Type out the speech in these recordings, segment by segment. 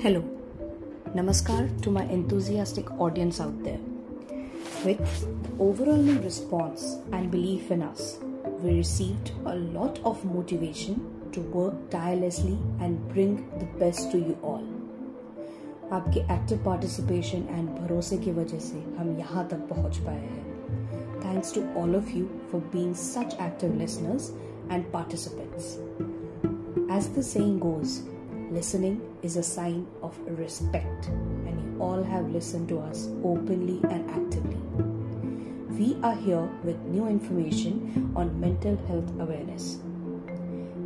Namaskar to my enthusiastic audience out there. With the overwhelming response and belief in us, we received a lot of motivation to work tirelessly and bring the best to you all. आपके active participation and भरोसे की वजह से हम यहाँ तक पहुँच पाए हैं thanks to all of you for being such active listeners and participants as the saying goes listening is a sign of respect, and you all have listened to us openly and actively. We are here with new information on mental health awareness.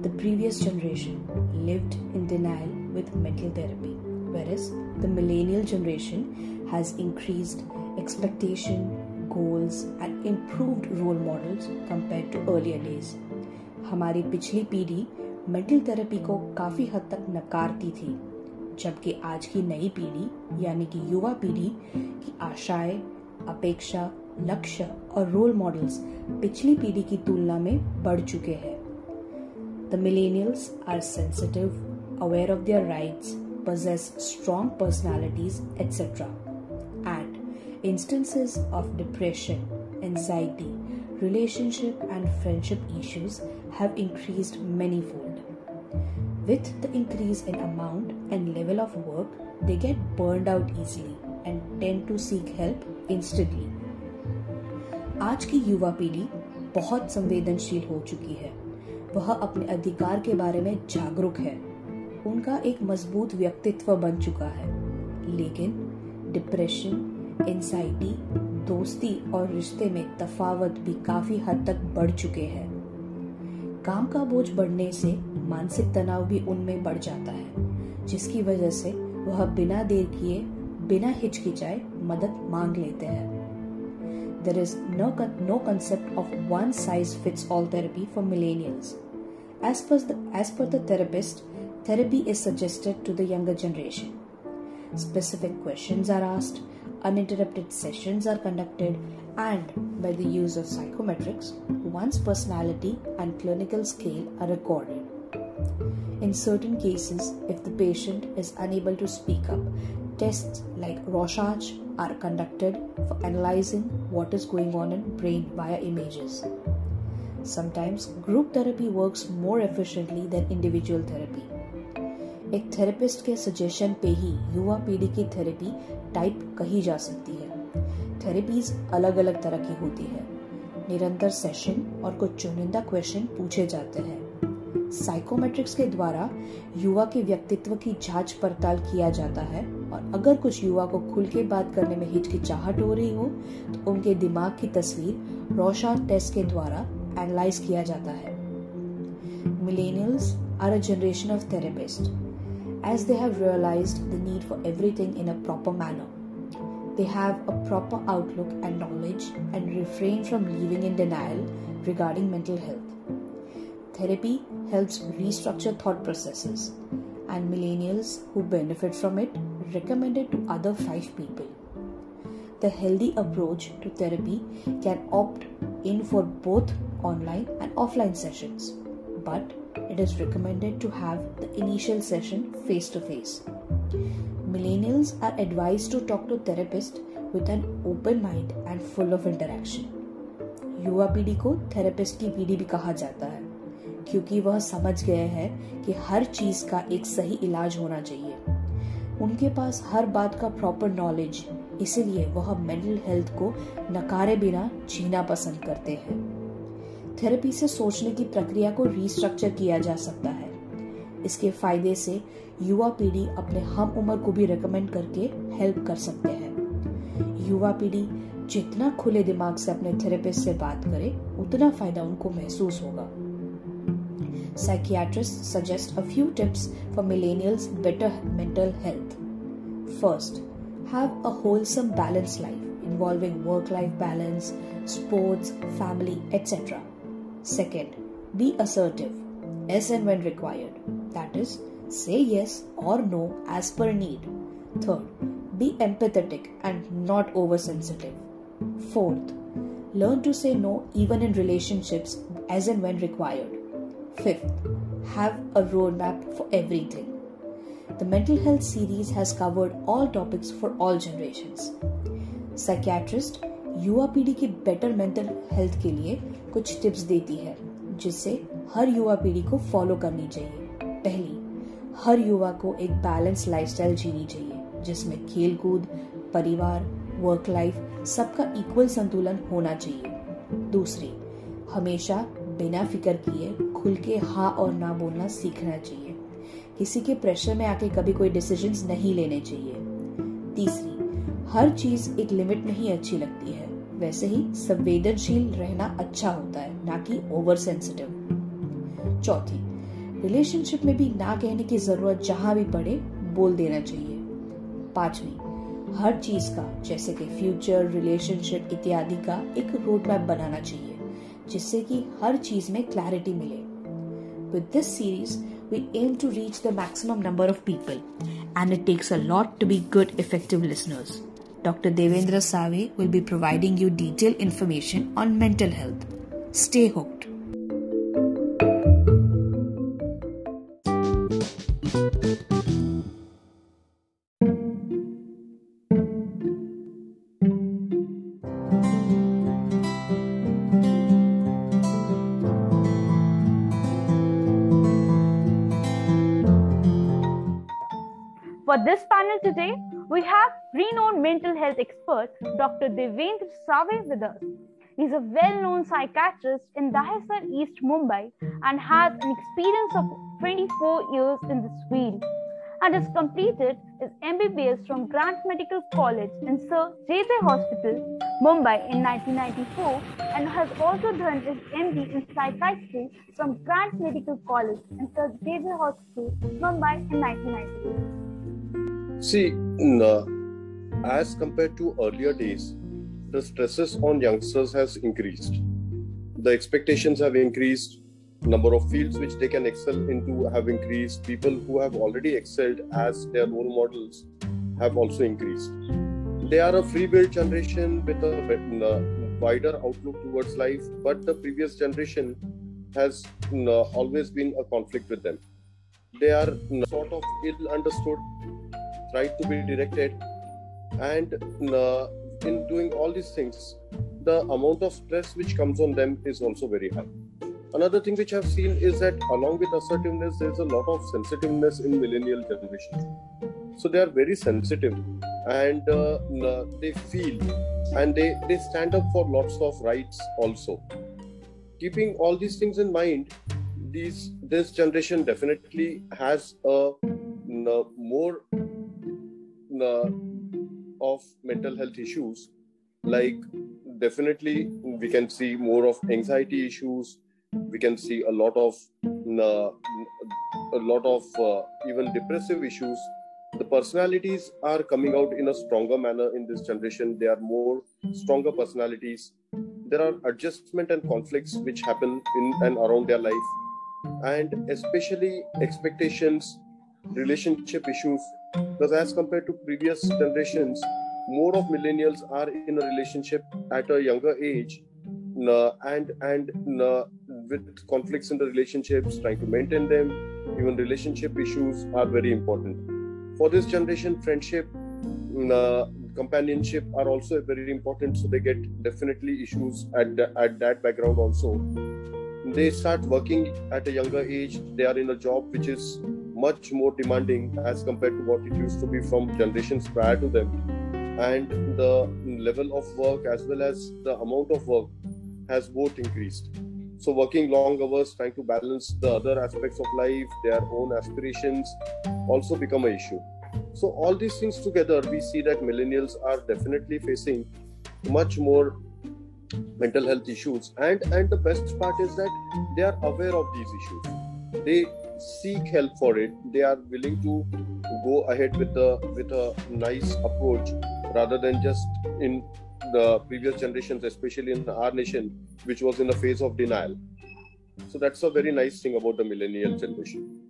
The previous generation lived in denial with mental therapy, whereas the millennial generation has increased expectation, goals, and improved role models compared to earlier days. हमारी पिछली पीढ़ी mental therapy को काफ़ी हद तक नकारती थी, जबकि आज की नई पीढ़ी, यानी कि युवा पीढ़ी, की आशाएँ, अपेक्षा, लक्ष्य और रोल मॉडल्स पिछली पीढ़ी की तुलना में बढ़ चुके हैं। The millennials are sensitive aware of their rights possess strong personalities etcetera and instances of depression anxiety relationship and friendship issues have increase many fold with the increase in amount and level of work, they get burned out easily and tend to seek help instantly. आज की युवा पीढ़ी बहुत संवेदनशील हो चुकी है। वह अपने अधिकार के बारे में जागरूक है। उनका एक मज़बूत व्यक्तित्व बन चुका है। लेकिन डिप्रेशन एंजाइटी दोस्ती और रिश्ते में तफावत भी काफ़ी हद तक बढ़ चुके हैं। काम का बोझ बढ़ने से मानसिक तनाव भी उनमें बढ़ जाता है जिसकी वजह से वह बिना देर किए बिना हिचकिचाए मदद मांग लेते हैं there is no no concept of one size fits all therapy for millennials as per as per the therapist therapy is suggested to the younger generation. Specific questions are asked, uninterrupted sessions are conducted, and by the use of psychometrics, one's personality and clinical scale are recorded. In certain cases, if the patient is unable to speak up, tests like Rorschach are conducted for analyzing what is going on in brain via images. Sometimes group therapy works more efficiently than individual therapy. एक therapist के suggestion पे ही युवा पीढ़ी की therapy type कही जा सकती है थेरेपीज अलग अलग तरह की होती है। निरंतर सेशन और कुछ चुनिंदा क्वेश्चन पूछे जाते हैं। साइकोमेट्रिक्स के द्वारा युवा के व्यक्तित्व की जाँच पड़ताल किया जाता है और अगर कुछ युवा को खुल के बात करने में हिचकिचाहट हो रही हो तो उनके दिमाग की तस्वीर रोशन टेस्ट के द्वारा एनालाइज किया जाता है। Millennials are a generation of therapist as they have realized the need for everything in a proper manner. They have a proper outlook and knowledge and refrain from living in denial regarding mental health. Therapy helps restructure thought processes, and millennials who benefit from it recommend it to other five people. The healthy approach to therapy can opt in for both online and offline sessions, but it is recommended to have the initial session face to face. Millennials are advised to talk to therapist with an open mind and full of interaction. युवा पीढ़ी को therapist की पीढ़ी भी कहा जाता है, क्योंकि वह समझ गए हैं कि हर चीज़ का एक सही इलाज होना चाहिए। उनके पास हर बात का प्रॉपर नॉलेज इसीलिए वह मेंटल हेल्थ को नकारे बिना जीना पसंद करते हैं। थेरेपी से सोचने की प्रक्रिया को रिस्ट्रक्चर किया जा सकता है। इसके फ़ायदे से युवा पीढ़ी अपने हम उम्र को भी रिकमेंड करके हेल्प कर सकते हैं। युवा पीढ़ी जितना खुले दिमाग से अपने थेरेपिस्ट से बात करे, उतना फ़ायदा उनको महसूस होगा। Psychiatrist suggest a few tips for millennials better mental health first have a wholesome balance life involving work life balance sports family etcetera second be assertive as and when required That is, say yes or no as per need. Third, be empathetic and not oversensitive. Fourth, learn to say no even in relationships as and when required. Fifth, have a roadmap for everything. the mental health series has covered all topics for all generations. Psychiatrist युवा पीढ़ी की better mental health के लिए कुछ tips देती है जिससे हर युवा पीढ़ी को फॉलो करनी चाहिए पहली, हर युवा को एक बैलेंस लाइफस्टाइल जीनी चाहिए, जिसमें खेल कूद परिवार वर्क लाइफ सबका इक्वल संतुलन होना चाहिए। दूसरी, हमेशा बिना फ़िक्र किए खुल के हाँ और ना बोलना सीखना चाहिए। किसी के प्रेशर में आके कभी कोई डिसीजंस नहीं लेने चाहिए। तीसरी, हर चीज़ एक लिमिट में ही अच्छी लगती है। वैसे ही संवेदनशील रहना अच्छा होता है, ना कि ओवर सेंसिटिव चौथी रिलेशनशिप में भी ना कहने की ज़रूरत जहाँ भी पड़े, बोल देना चाहिए। पांचवी, हर चीज़ का, जैसे कि फ्यूचर रिलेशनशिप इत्यादि का एक रोड मैप बनाना चाहिए, जिससे कि हर चीज़ में क्लैरिटी मिले। With this series we aim to reach the maximum number of people and it takes a lot to be good effective listeners doctor Devendra Save will be providing you detail information on mental health stay hope today, we have renowned mental health expert Dr. Devendra Save with us. He's a well known psychiatrist in Dahisar, East Mumbai, and has an experience of 24 years in this field and has completed his MBBS from Grant Medical College in Sir J.J. Hospital, Mumbai in 1994 and has also done his MD in psychiatry from Grant Medical College in Sir J.J. Hospital, Mumbai in 1998. See, as compared to earlier days, the stresses on youngsters has increased. The expectations have increased. Number of fields which they can excel into have increased. People who have already excelled as their role models have also increased. They are a free will generation with a wider outlook towards life, but the previous generation has always been a conflict with them. They are sort of ill understood right to be directed. And uh, in doing all these things the amount of stress which comes on them is also very high. Another thing which i've seen is that along with assertiveness there's a lot of sensitiveness in millennial generation. So they are very sensitive and uh, they feel and they they stand up for lots of rights also. Keeping all these things in mind these this generation definitely has a, a more uh, of mental health issues like definitely we can see more of anxiety issues. We can see a lot of uh, a lot of uh, even depressive issues. The personalities are coming out in a stronger manner in this generation. They are more stronger personalities. There are adjustment and conflicts which happen in and around their life. And especially expectations relationship issues because as compared to previous generations more of millennials are in a relationship at a younger age and and with conflicts in the relationships trying to maintain them. Even relationship issues are very important. For this generation friendship companionship are also very important. So they get definitely issues at, the, at that background also. They start working at a younger age. They are in a job which is much more demanding as compared to what it used to be from generations prior to them. And the level of work as well as the amount of work has both increased. So working long hours trying to balance the other aspects of life their own aspirations also become an issue. So all these things together we see that millennials are definitely facing much more mental health issues. And and the best part is that they are aware of these issues. They seek help for it they are willing to go ahead with a with a nice approach rather than just in the previous generations especially in our nation which was in a phase of denial. So that's a very nice thing about the millennial generation.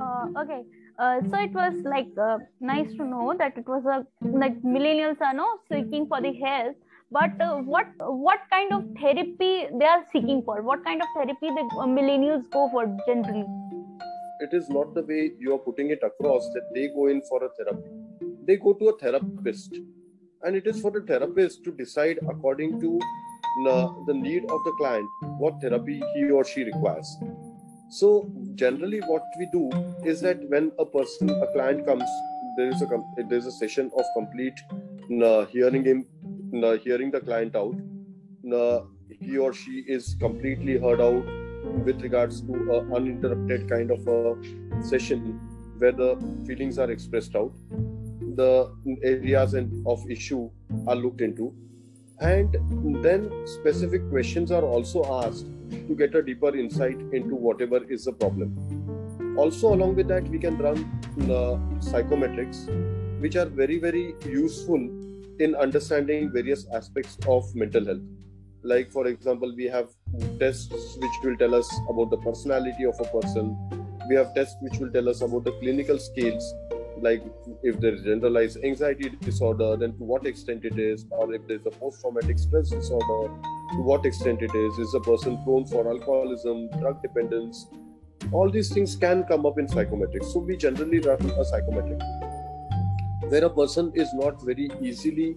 Uh, okay. Uh, so it was like uh, nice to know that it was a like millennials are no seeking for the help but uh, what what kind of therapy they are seeking for what kind of therapy the uh, millennials go for generally it is not the way you are putting it across that they go in for a therapy. They go to a therapist, and it is for the therapist to decide according to the need of the client what therapy he or she requires. So generally, what we do is that when a person, a client comes, there is a there is a session of complete uh, hearing hearing the client out. He or she is completely heard out with regards to an uninterrupted kind of a session where the feelings are expressed out the areas and of issue are looked into and then specific questions are also asked to get a deeper insight into whatever is the problem also along with that we can run uh, psychometrics which are very very useful in understanding various aspects of mental health. Like for example we have tests which will tell us about the personality of a person. We have tests which will tell us about the clinical scales like if there is generalized anxiety disorder then to what extent it is or if there's a post-traumatic stress disorder to what extent it is. Is a person prone for alcoholism drug dependence? All these things can come up in psychometrics. So we generally run a psychometric where a person is not very easily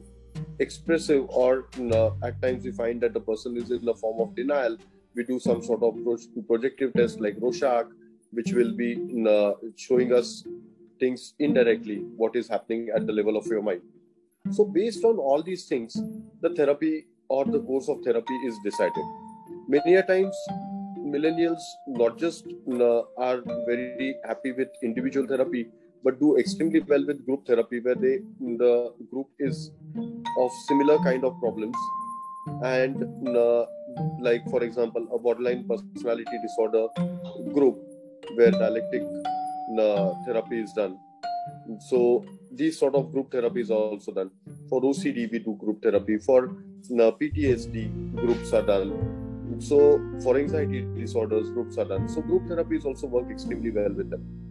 expressive or uh, at times we find that the person is in a form of denial we do some sort of projective test like rorschach which will be uh, showing us things indirectly what is happening at the level of your mind. So based on all these things the therapy or the course of therapy is decided. Many a times millennials not just uh, are very happy with individual therapy but do extremely well with group therapy where they the group is of similar kind of problems. And uh, like for example a borderline personality disorder group where dialectic uh, therapy is done. So these sort of group therapies are also done. For ocd we do group therapy. For uh, ptsd groups are done. So for anxiety disorders groups are done. So group therapies also work extremely well with them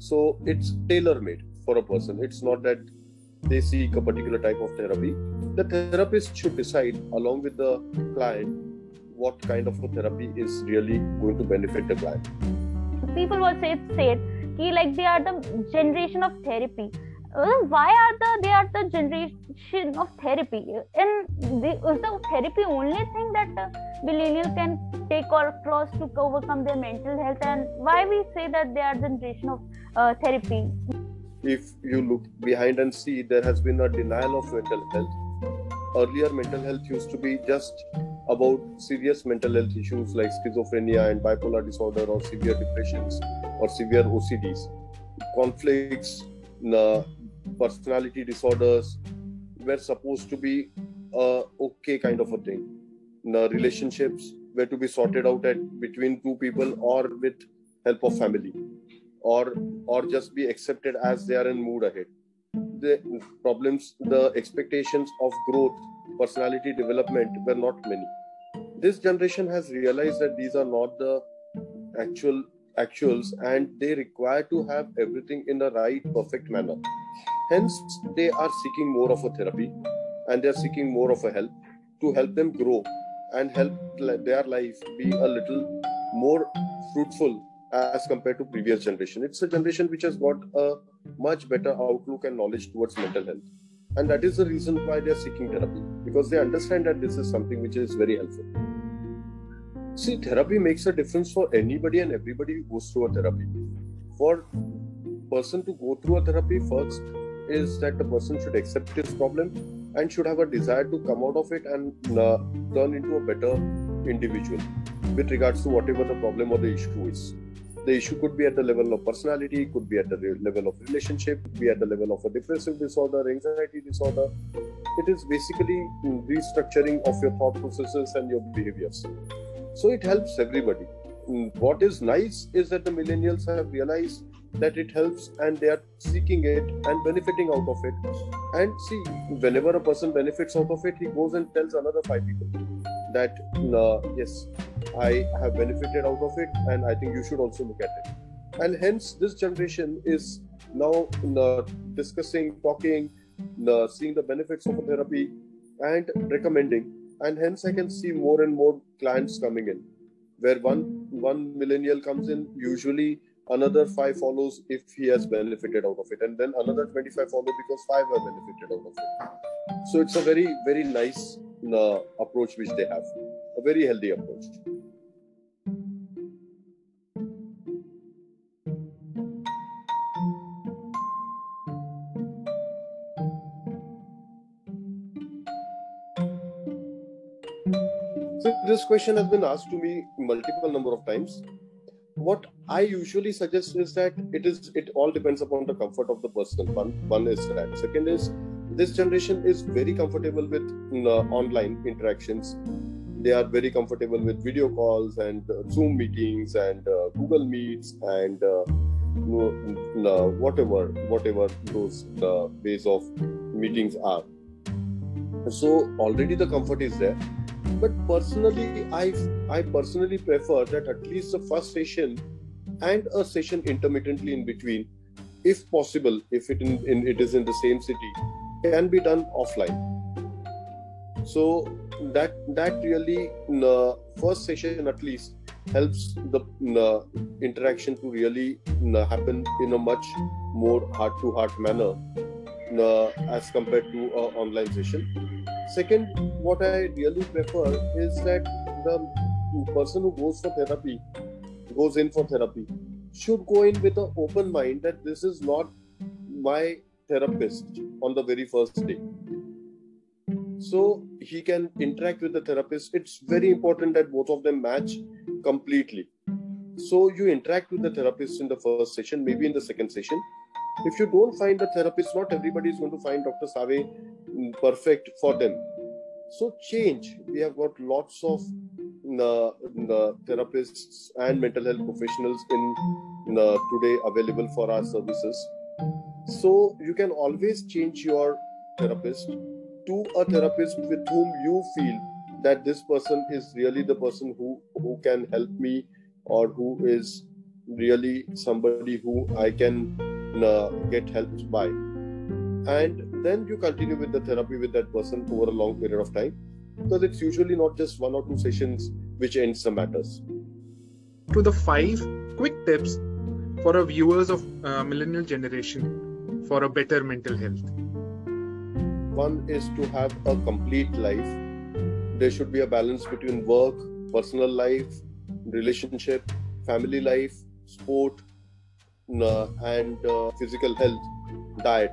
so it's hmm. tailor made for a person. It's not that they seek a particular type of therapy. The therapist should decide, along with the client, what kind of a therapy is really going to benefit the client. People will say, say it, like they are the generation of therapy why are the they are the generation of therapy? And the, is the therapy only thing that uh, millennial can take or cross to overcome their mental health? And why we say that they are the generation of uh, therapy? If you look behind and see there has been a denial of mental health. Earlier mental health used to be just about serious mental health issues like schizophrenia and bipolar disorder or severe depressions or severe ocds conflicts uh, personality disorders were supposed to be a okay kind of a thing. The relationships were to be sorted out at between two people or with help of family, or or just be accepted as they are in mood ahead. The problems, the expectations of growth, personality development were not many. This generation has realized that these are not the actual actuals and they require to have everything in the right perfect manner Hence, they are seeking more of a therapy and they are seeking more of a help to help them grow and help their life be a little more fruitful as compared to previous generation. It's a generation which has got a much better outlook and knowledge towards mental health. And that is the reason why they are seeking therapy because they understand that this is something which is very helpful. See, therapy makes a difference for anybody and everybody who goes through a therapy. For a person to go through a therapy first is that the person should accept his problem and should have a desire to come out of it and uh, turn into a better individual with regards to whatever the problem or the issue is. The issue could be at the level of personality, could be at the level of relationship, could be at the level of a depressive disorder, anxiety disorder. It is basically restructuring of your thought processes and your behaviors. So it helps everybody. What is nice is that the millennials have realized that it helps and they are seeking it and benefiting out of it and see whenever a person benefits out of it he goes and tells another five people that yes i have benefited out of it and i think you should also look at it and hence this generation is now uh, discussing talking uh, seeing the benefits of therapy and recommending and hence i can see more and more clients coming in where one one millennial comes in usually another five follows if he has benefited out of it. And then another 25 follow because five have benefited out of it. So it's a very very nice uh, approach which they have. A very healthy approach this question has been asked to me multiple number of times. What I usually suggest is that it is it all depends upon the comfort of the person. One one is that. Second is this generation is very comfortable with uh, online interactions. They are very comfortable with video calls and uh, Zoom meetings and uh, Google Meets and uh, whatever whatever those uh, ways of meetings are. So already the comfort is there but personally i i personally prefer that at least the first session and a session intermittently in between if possible if it in, in it is in the same city can be done offline. So that that really uh, first session at least helps the uh, interaction to really uh, happen in a much more heart to heart manner uh, as compared to an online session Second, what I really prefer is that the person who goes for therapy, goes in for therapy, should go in with an open mind that this is not my therapist on the very first day. So he can interact with the therapist. It's very important that both of them match completely. So you interact with the therapist in the first session, maybe in the second session. If you don't find the therapist, not everybody is going to find Dr. Save perfect for them. So change. We have got lots of uh, therapists and mental health professionals in uh, today available for our services. So you can always change your therapist to a therapist with whom you feel that this person is really the person who who can help me or who is really somebody who I can uh, get helped by and then you continue with the therapy with that person over a long period of time because it's usually not just one or two sessions which ends the matters. To the five quick tips for our viewers of uh, millennial generation for a better mental health. One is to have a complete life. There should be a balance between work personal life relationship family life sport and uh, physical health diet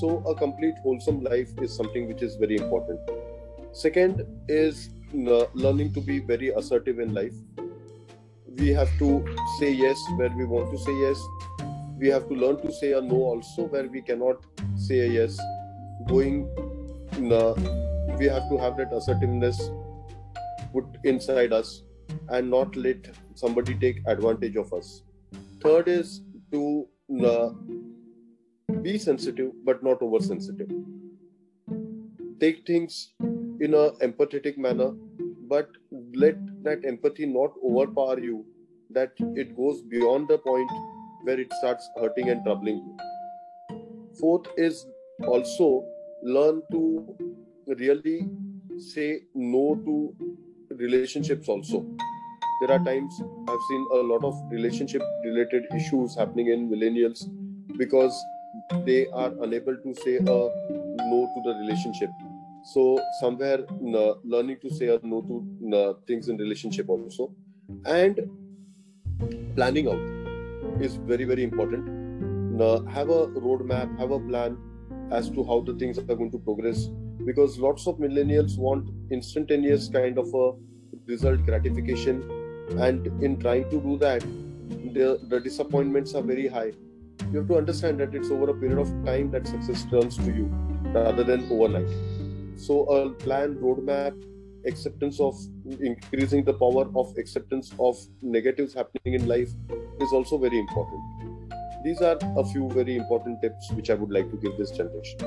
so, a complete wholesome life is something which is very important. Second is uh, learning to be very assertive in life. We have to say yes where we want to say yes. We have to learn to say a no also where we cannot say a yes. Going, uh, we have to have that assertiveness put inside us and not let somebody take advantage of us. Third is to uh, be sensitive but not oversensitive. Take things in a empathetic manner but let that empathy not overpower you that it goes beyond the point where it starts hurting and troubling you. Fourth is also learn to really say no to relationships also. There are times i've seen a lot of relationship related issues happening in millennials because they are unable to say a no to the relationship. So somewhere uh, learning to say a no to uh, things in relationship also. And planning out is very very important. Uh, have a roadmap have a plan as to how the things are going to progress. Because lots of millennials want instantaneous kind of a result gratification. And in trying to do that the, the disappointments are very high you have to understand that it's over a period of time that success turns to you rather than overnight. So, a plan, roadmap, acceptance of increasing the power of acceptance of negatives happening in life is also very important. These are a few very important tips which I would like to give this generation.